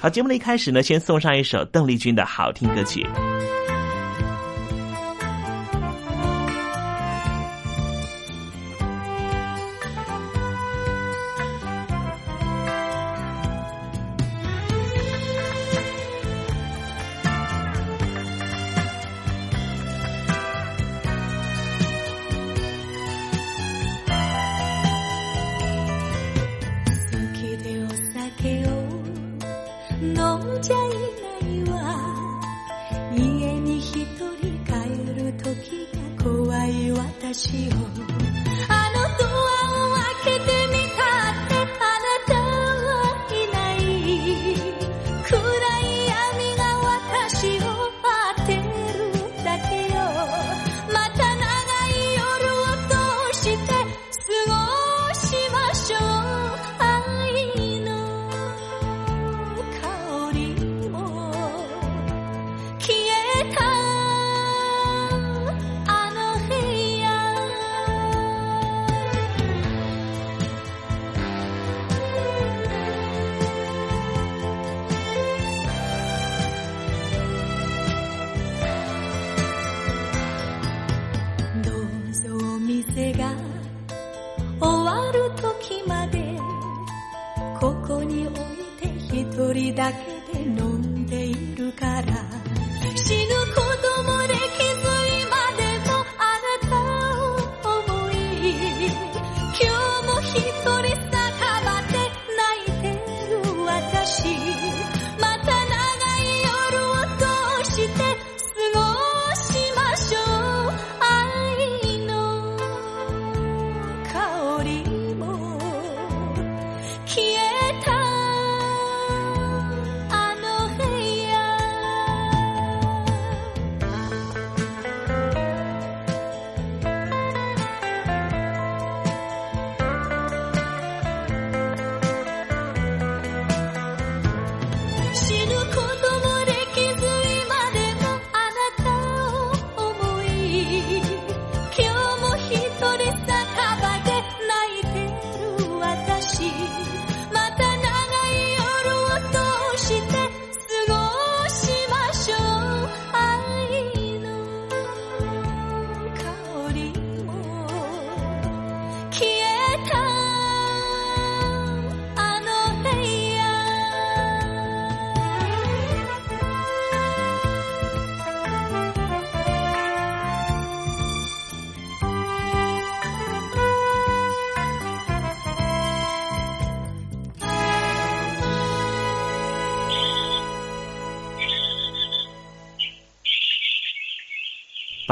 好，节目的一开始呢，先送上一首邓丽君的好听歌曲。ゃいないわ。家に一人帰る時が怖い私を。終わる時までここに置いて一人だけで飲んでいるから死ぬこともできない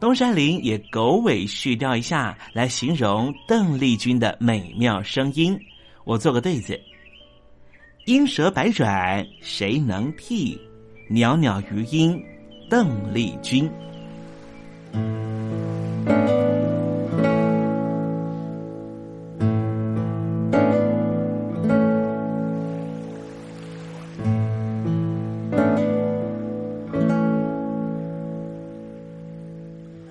东山林也狗尾续貂一下，来形容邓丽君的美妙声音。我做个对子：莺舌百转谁能替？袅袅余音邓丽君。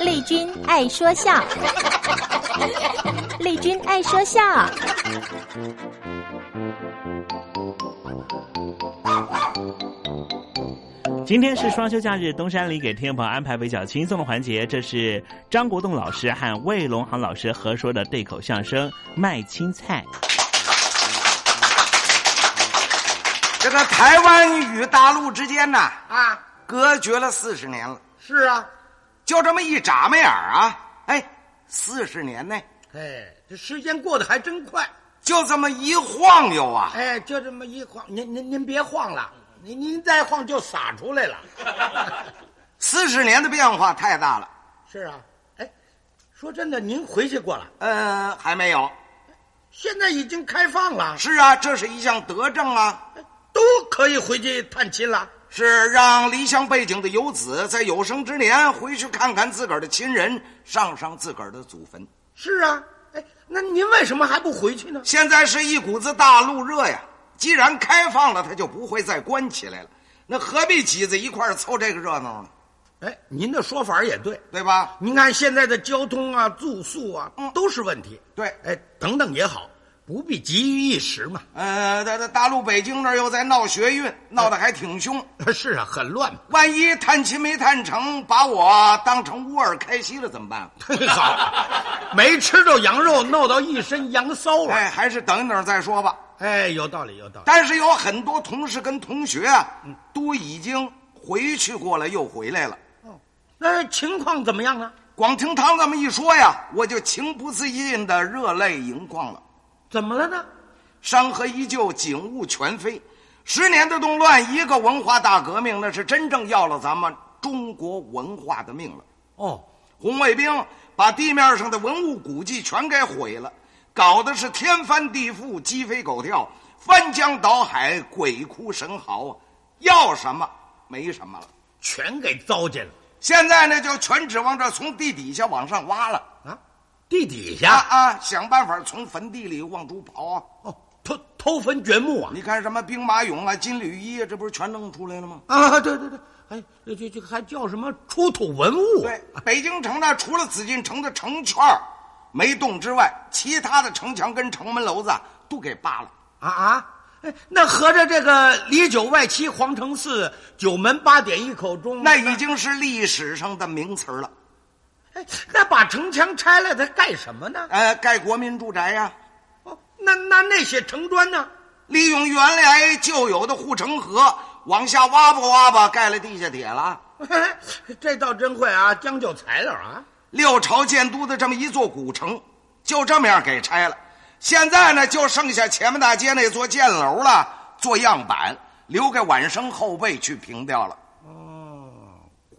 丽君爱说笑，丽君爱说笑。今天是双休假日，东山里给听众朋友安排比较轻松的环节，这是张国栋老师和魏龙航老师合说的对口相声《卖青菜》。这个台湾与大陆之间呐，啊，隔绝了四十年了。是啊，就这么一眨巴眼儿啊，哎，四十年呢，哎，这时间过得还真快，就这么一晃悠啊，哎，就这么一晃，您您您别晃了，您您再晃就洒出来了。四十年的变化太大了。是啊，哎，说真的，您回去过了？呃，还没有，现在已经开放了。是啊，这是一项德政啊，都可以回去探亲了。是让离乡背井的游子在有生之年回去看看自个儿的亲人，上上自个儿的祖坟。是啊，哎，那您为什么还不回去呢？现在是一股子大陆热呀，既然开放了，它就不会再关起来了。那何必挤在一块儿凑这个热闹呢？哎，您的说法也对，对吧？您看现在的交通啊、住宿啊，嗯都是问题。对，哎，等等也好，不必急于一时嘛。呃，大大大陆北京那儿又在闹学运，闹得还挺凶。是啊，很乱。万一探亲没探成，把我当成乌尔开西了怎么办？好，没吃着羊肉，弄到一身羊骚味。哎，还是等一等再说吧。哎，有道理，有道理。但是有很多同事跟同学啊，都已经回去过了，又回来了。那情况怎么样啊？光听他这么一说呀，我就情不自禁的热泪盈眶了。怎么了呢？山河依旧，景物全非。十年的动乱，一个文化大革命，那是真正要了咱们中国文化的命了。哦，红卫兵把地面上的文物古迹全给毁了，搞的是天翻地覆、鸡飞狗跳、翻江倒海、鬼哭神嚎啊！要什么没什么了，全给糟践了。现在呢，就全指望着从地底下往上挖了啊！地底啊下啊，想办法从坟地里往出刨啊！哦，偷偷坟掘墓啊！你看什么兵马俑啊、金缕衣啊，这不是全弄出来了吗？啊，对对对，哎，这这这还叫什么出土文物？对，北京城呢，除了紫禁城的城圈儿没动之外，其他的城墙跟城门楼子啊都给扒了。啊啊！哎，那合着这个里九外七皇城四九门八点一口钟，那已经是历史上的名词了。哎，那把城墙拆了，它盖什么呢？呃，盖国民住宅呀、哦，那那那些城砖呢？利用原来就有的护城河往下挖吧挖吧，盖了地下铁了。这倒真会啊，将就材料啊！六朝建都的这么一座古城，就这么样给拆了。现在呢，就剩下前门大街那座箭楼了，做样板，留给晚生后辈去凭吊了。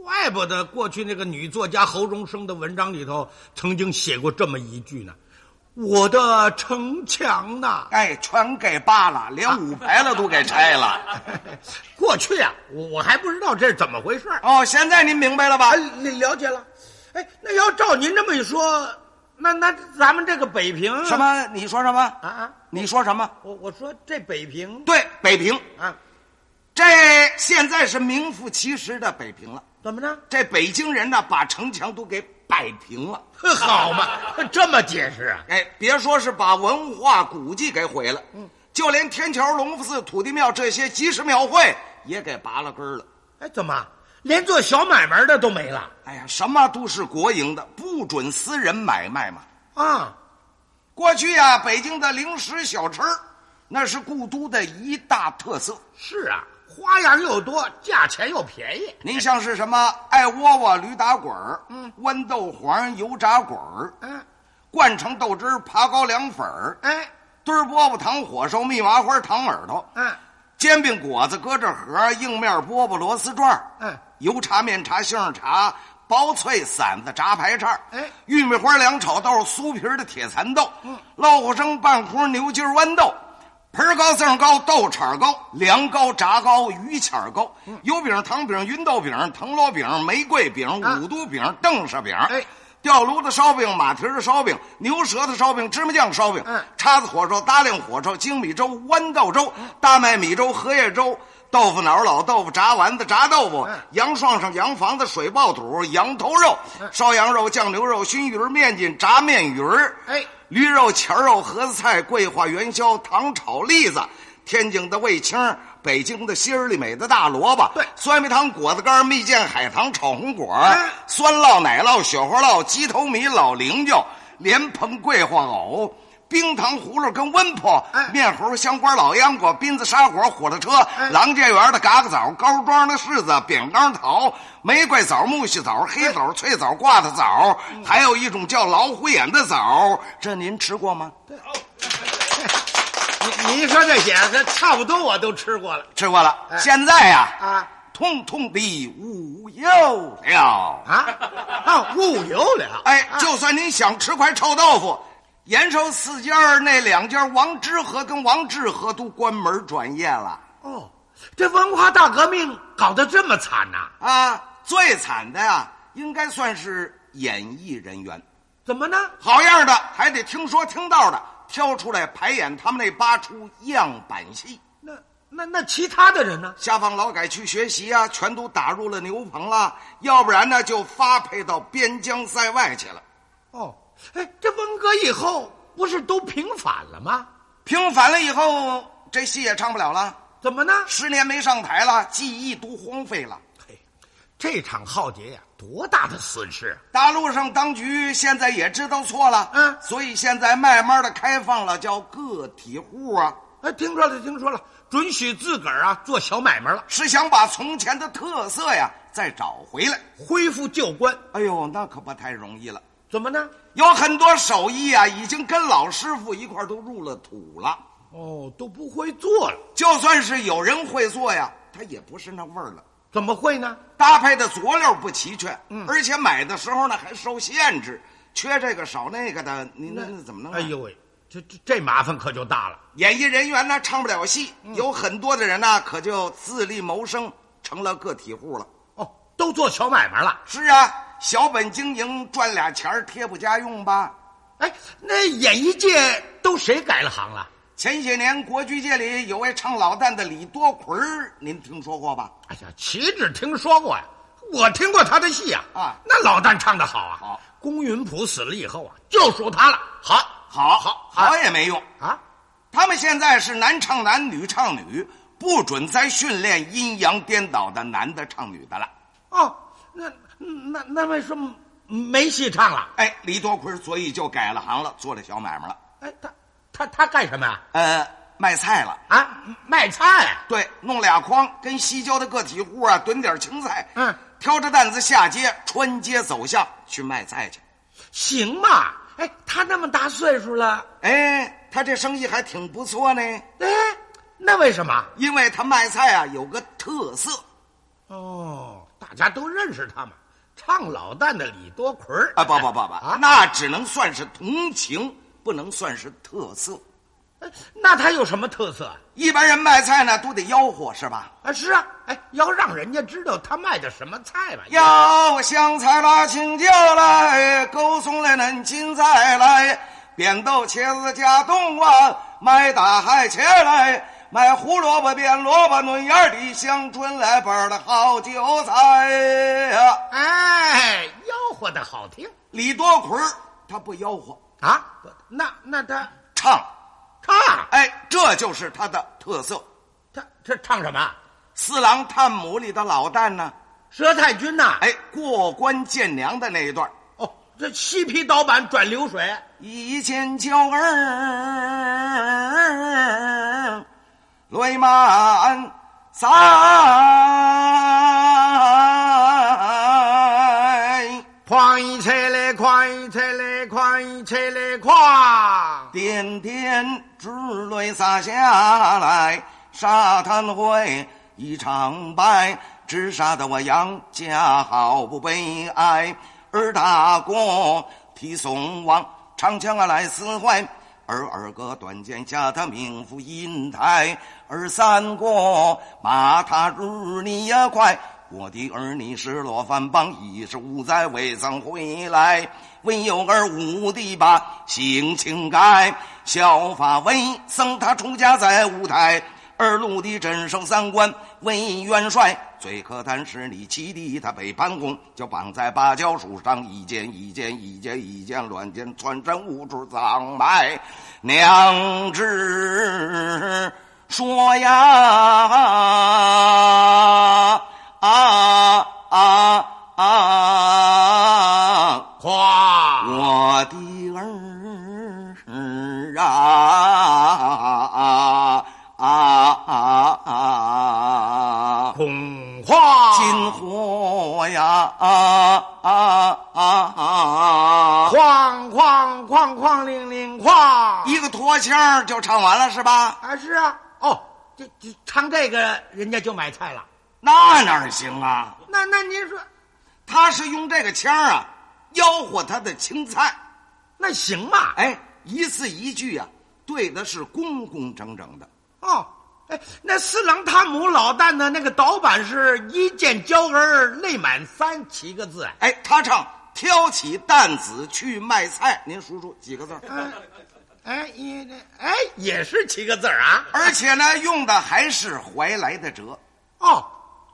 哦，怪不得过去那个女作家侯荣生的文章里头曾经写过这么一句呢：“我的城墙呐，哎，全给扒了，连五牌了都给拆了。过去啊，我我还不知道这是怎么回事哦，现在您明白了吧？了解了。哎，那要照您这么一说，那那咱们这个北平什么？你说什么？啊啊？你说什么？我我说这北平对北平啊，这现在是名副其实的北平了。怎么着？这北京人呢，把城墙都给摆平了。好嘛，这么解释啊？哎，别说是把文化古迹给毁了，嗯，就连天桥、隆福寺、土地庙这些集市庙会也给拔了根了。哎，怎么连做小买卖的都没了？哎呀，什么都是国营的，不准私人买卖嘛。啊，过去呀、北京的零食小吃那是故都的一大特色。是啊，花样又多，价钱又便宜。您像是什么艾窝窝、驴打滚儿，嗯，豌豆黄、油炸滚儿，嗯，灌成豆汁儿、爬高凉粉儿，哎，堆儿饽饽、糖火烧、蜜麻花、糖耳朵，嗯，煎饼果子、搁这盒、硬面饽饽、螺丝转嗯，油茶、面茶、杏仁茶、薄脆馓子、炸排叉，哎，玉米花、凉炒豆、酥皮的铁蚕豆，嗯，烙火生、半糊、牛筋豌豆。盆儿糕、赠糕、豆铲高、凉糕、炸糕、鱼签糕、油饼、糖饼、芸豆饼、藤萝饼、玫瑰饼、啊五毒饼、邓沙饼，哎，吊炉子烧饼、马蹄儿的烧饼、牛舌头烧饼、芝麻酱烧饼，嗯。叉子火烧、大令火烧、精米粥、豌豆粥、大麦米粥、荷叶粥。豆腐脑、老豆腐、炸丸子、炸豆腐、嗯。羊涮上羊房子、水爆肚、羊头肉、烧羊肉、酱牛肉、熏鱼儿、面筋、炸面鱼儿，哎，驴肉、钱肉、盒子菜、桂花元宵、糖炒栗子，天津的味青儿，北京的心儿里美的大萝卜，对酸梅汤、果子干、蜜饯、海棠、炒红果，嗯酸酪、奶酪、雪花酪、鸡头米、老菱角、莲蓬、桂花藕。冰糖葫芦跟温婆，哎。面糊、香瓜、老秧瓜、斌子沙果、火车车、哎。郎家园的嘎嘎枣、高庄的柿子、扁缸桃、玫瑰枣、木须枣、黑枣、脆枣、挂的枣，还有一种叫老虎眼的枣，这您吃过吗？你你一说这些，这差不多我都吃过了。吃过了。哎。现在呀，啊。通通的无有了。啊？啊！物有了，哎，啊。就算您想吃块臭豆腐，延寿四家儿那两家王之和跟王志和都关门转业了哦，这文化大革命搞得这么惨呐、啊。最惨的呀，应该算是演艺人员，怎么呢？好样的，还得听说听道的挑出来排演他们那八出样板戏。那那那其他的人呢？下放劳改去学习啊，全都打入了牛棚了，要不然呢就发配到边疆塞外去了。哦，哎，这文革以后不是都平反了吗？平反了以后，这戏也唱不了了，怎么呢？十年没上台了，技艺都荒废了。嘿，这场浩劫呀、多大的损失！大陆上当局现在也知道错了，嗯所以现在慢慢的开放了，叫个体户啊，哎，听说了，听说了，准许自个儿啊做小买卖了，是想把从前的特色呀再找回来。恢复旧观。哎呦，那可不太容易了。怎么呢？有很多手艺啊，已经跟老师傅一块儿都入了土了。哦，都不会做了。就算是有人会做呀，他也不是那味儿了。怎么会呢？搭配的佐料不齐全，嗯而且买的时候呢还受限制，缺这个少那个的，您那那怎么弄啊？哎呦喂，这这这麻烦可就大了。演艺人员呢唱不了戏，嗯有很多的人呢可就自立谋生，成了个体户了。哦，都做小买卖了。是啊，小本经营，赚俩钱儿贴补家用吧。哎，那演艺界都谁改了行了？前些年国剧界里有位唱老旦的李多奎儿，您听说过吧？哎呀，岂止听说过呀，我听过他的戏啊。啊，那老旦唱的好啊。好，龚云普死了以后啊，就属他了。好，好，好，好也没用啊。他们现在是男唱男，女唱女，不准再训练阴阳颠倒的男的唱女的了。哦，那那那为什么没戏唱了？哎，李多奎所以就改了行了，做这小买卖了。哎，他他他干什么呀？呃，卖菜了啊，卖菜。对，弄俩筐，跟西郊的个体户啊囤点青菜，嗯，挑着担子下街，穿街走巷去卖菜去。行嘛？哎，他那么大岁数了，哎，他这生意还挺不错呢。哎，那为什么？因为他卖菜啊有个特色。哦，大家都认识他嘛，唱老旦的李多奎儿啊，不不不不，啊，那只能算是同情，不能算是特色。那他有什么特色？一般人卖菜呢都得吆喝是吧？啊，是啊，哎，要让人家知道他卖的什么菜吧。要香菜啦、青椒来，狗松来、嫩青菜来，扁豆、茄子加冬瓜，买大海茄来，买胡萝卜、变萝卜、嫩芽的香椿来，瓣儿的好韭菜呀！哎，吆喝的好听。李多奎他不吆喝啊，那那他唱。唱，哎，这就是他的特色。他他唱什么？《四郎探母》里的老旦呢？佘太君呐？哎，过关见娘的那一段。哦，这西皮刀板转流水，一见娇儿泪满腮。快一车嘞，快一车嘞，快一车嘞，快！点点珠泪洒下来，沙滩会一场白，只杀得我杨家好不悲哀。二大哥提宋王长枪啊来四怀，二二哥短剑下他命赴银台，二三哥骂他日你呀快。我的儿女失落番邦，一十五载未曾回来，唯有儿五弟把性情改，效法为僧他出家在五台，二路的镇守三关为元帅，最可叹是你七弟他被潘公就绑在芭蕉树上，一件一件一件一件乱箭穿身无处藏埋，娘只说呀。啊啊啊！夸我的啊啊啊啊！哐哐哐哐铃铃哐，一个拖腔就唱完了是吧？啊，是啊。哦，这这唱这个人家就买菜了。那哪行啊？那那您说，他是用这个腔啊，吆喝他的青菜，那行嘛？哎，一字一句啊，对的是工工整整的。哦，哎，那四郎探母老旦的那个导板是一见娇儿泪满腮七个字。哎，他唱挑起担子去卖菜，您数数几个字？哎，哎，也哎也是七个字啊，而且呢，用的还是怀来的折。哦。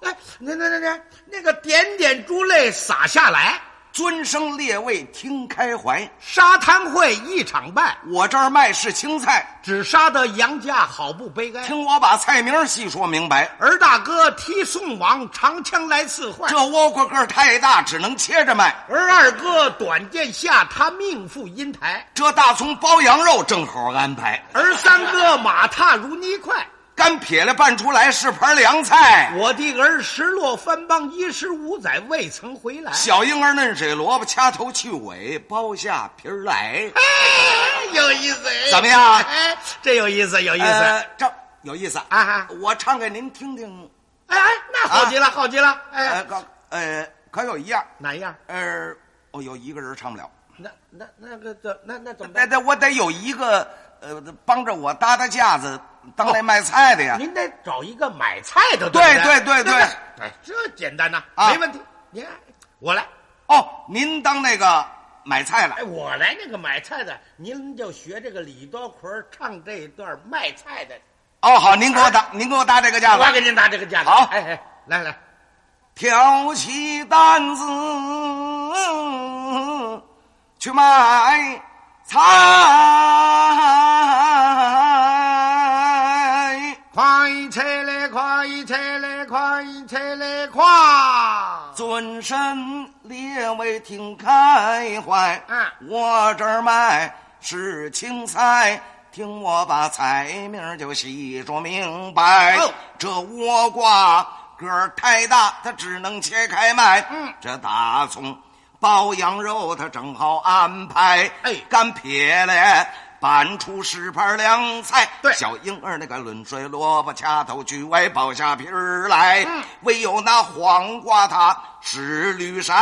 哎，那那那那那个点点珠泪洒下来，尊生列位听开怀，沙滩会一场败。我这儿卖是青菜，只杀得杨家好不悲哀。听我把菜名细说明白。儿大哥替宋王长枪来刺坏，这倭瓜个太大，只能切着卖。儿二哥短剑下，他命赴阴台。这大葱包羊肉正好安排。儿三哥马踏如泥块。干撇了拌出来是盘凉菜。我的儿失落番邦一十五载未曾回来。小婴儿嫩水萝卜掐头去尾，剥下皮儿来。哎，有意思！怎么样？哎，这有意思，有意思，呃、这有意思啊！我唱给您听听。哎哎，那好极了，啊、好极了。哎，可呃，可有一样，哪一样？呃，哦，有一个人唱不了。那那那个怎那那怎么办？那我得有一个呃，帮着我搭搭架子，当那卖菜的呀。您得找一个买菜的，对对对对，哎，这简单呐，没问题。您我来。哦，您当那个买菜了，哎，我来那个买菜的，您就学这个李多奎唱这段卖菜的。哦，好，您给我搭，您给我搭这个架子，我给您搭这个架子。好，哎哎，来来，挑起担子。去买菜，快车嘞，快车嘞，快车嘞，快！尊神列位听开怀，嗯，我这儿卖是青菜，听我把菜名就细说明白。这倭瓜个儿太大，它只能切开卖。嗯，这大葱。包羊肉，他正好安排。哎，干撇了，搬出十盘凉菜。对，小婴儿那个抡水萝卜掐头去尾，剥下皮儿来。嗯，唯有那黄瓜它是绿色，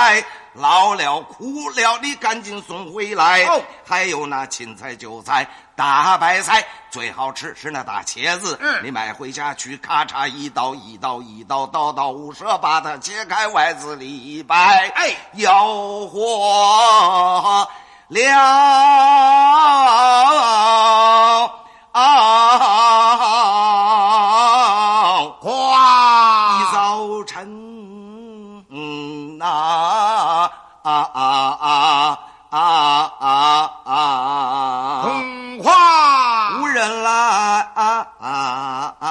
老了苦了，你赶紧送回来。哦，还有那芹菜、韭菜、大白菜，最好吃是那大茄子。嗯，你买回家去，咔嚓一刀一刀一刀，刀刀无舌，把它切开，外子里掰。哎，要活了啊一早晨，啊啊啊啊啊！空花无人来啊啊啊！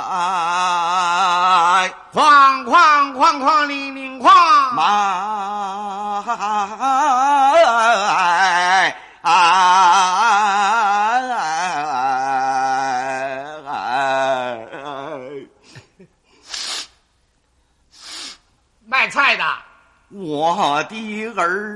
哐哐哐哐铃铃哐，马卖菜的，我的儿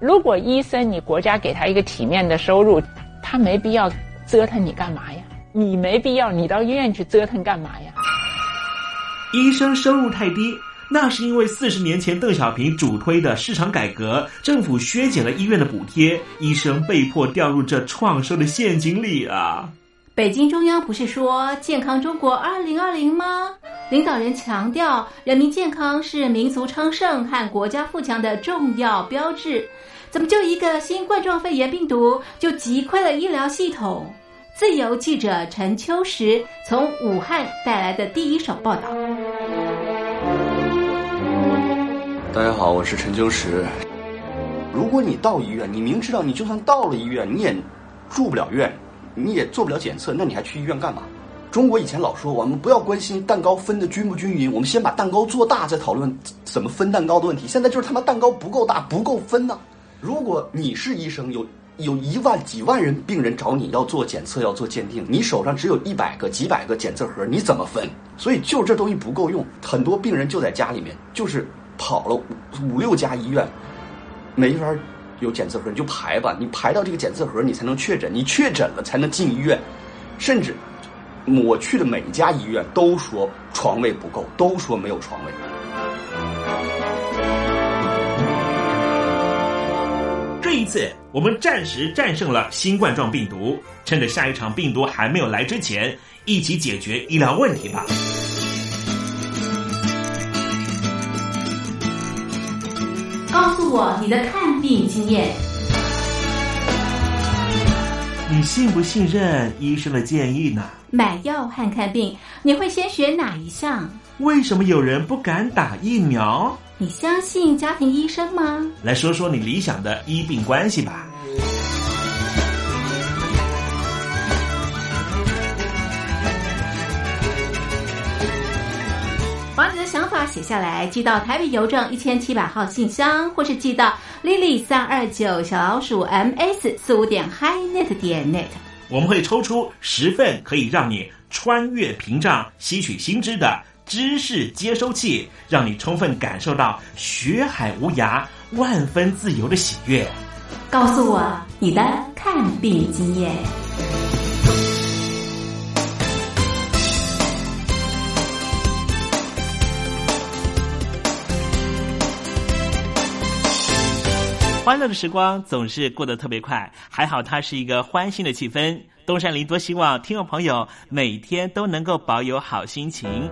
如果医生你国家给他一个体面的收入，他没必要折腾你干嘛呀？你没必要你到医院去折腾干嘛呀？医生收入太低，那是因为四十年前邓小平主推的市场改革，政府削减了医院的补贴，医生被迫掉入这创收的陷阱里啊！北京中央不是说健康中国二零二零吗？领导人强调，人民健康是民族昌盛和国家富强的重要标志。怎么就一个新冠状肺炎病毒就击溃了医疗系统？自由记者陈秋实从武汉带来的第一手报道。大家好，我是陈秋实。如果你到医院，你明知道你就算到了医院，你也住不了院。你也做不了检测，那你还去医院干嘛？中国以前老说我们不要关心蛋糕分的均不均匀，我们先把蛋糕做大，再讨论怎么分蛋糕的问题。现在就是他妈蛋糕不够大，不够分呢。如果你是医生，有有一万几万人病人找你要做检测，要做鉴定，你手上只有一百个、几百个检测盒，你怎么分？所以就这东西不够用，很多病人就在家里面，就是跑了五六家医院，没法。有检测盒你就排吧，你排到这个检测盒，你才能确诊，你确诊了才能进医院。甚至我去的每一家医院都说床位不够，都说没有床位。一次，我们暂时战胜了新冠状病毒，趁着下一场病毒还没有来之前，一起解决医疗问题吧。告诉我你的看病经验。你信不信任医生的建议呢？买药和看病，你会先选哪一项？为什么有人不敢打疫苗？你相信家庭医生吗？来说说你理想的医病关系吧。把你的想法写下来，寄到台北邮政一千七百号信箱，或是寄到 lily 三二九小老鼠 ms 四五点 highnet 点 net。我们会抽出十份可以让你穿越屏障、吸取新知的知识接收器，让你充分感受到学海无涯、万分自由的喜悦。告诉我你的看病经验。欢乐的时光总是过得特别快，还好它是一个欢欣的气氛。东山林多希望听众朋友每天都能够保有好心情，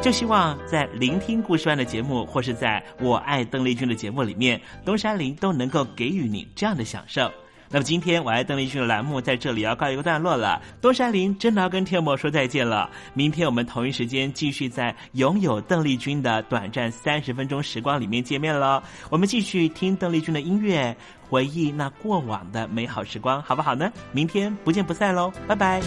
就希望在聆听故事湾的节目，或是在我爱邓丽君的节目里面，东山林都能够给予你这样的享受。那么今天我爱邓丽君的栏目在这里要告一个段落了，东山林真的要跟天魔说再见了。明天我们同一时间继续在拥有邓丽君的短暂三十分钟时光里面见面喽。我们继续听邓丽君的音乐，回忆那过往的美好时光，好不好呢？明天不见不散喽，拜拜。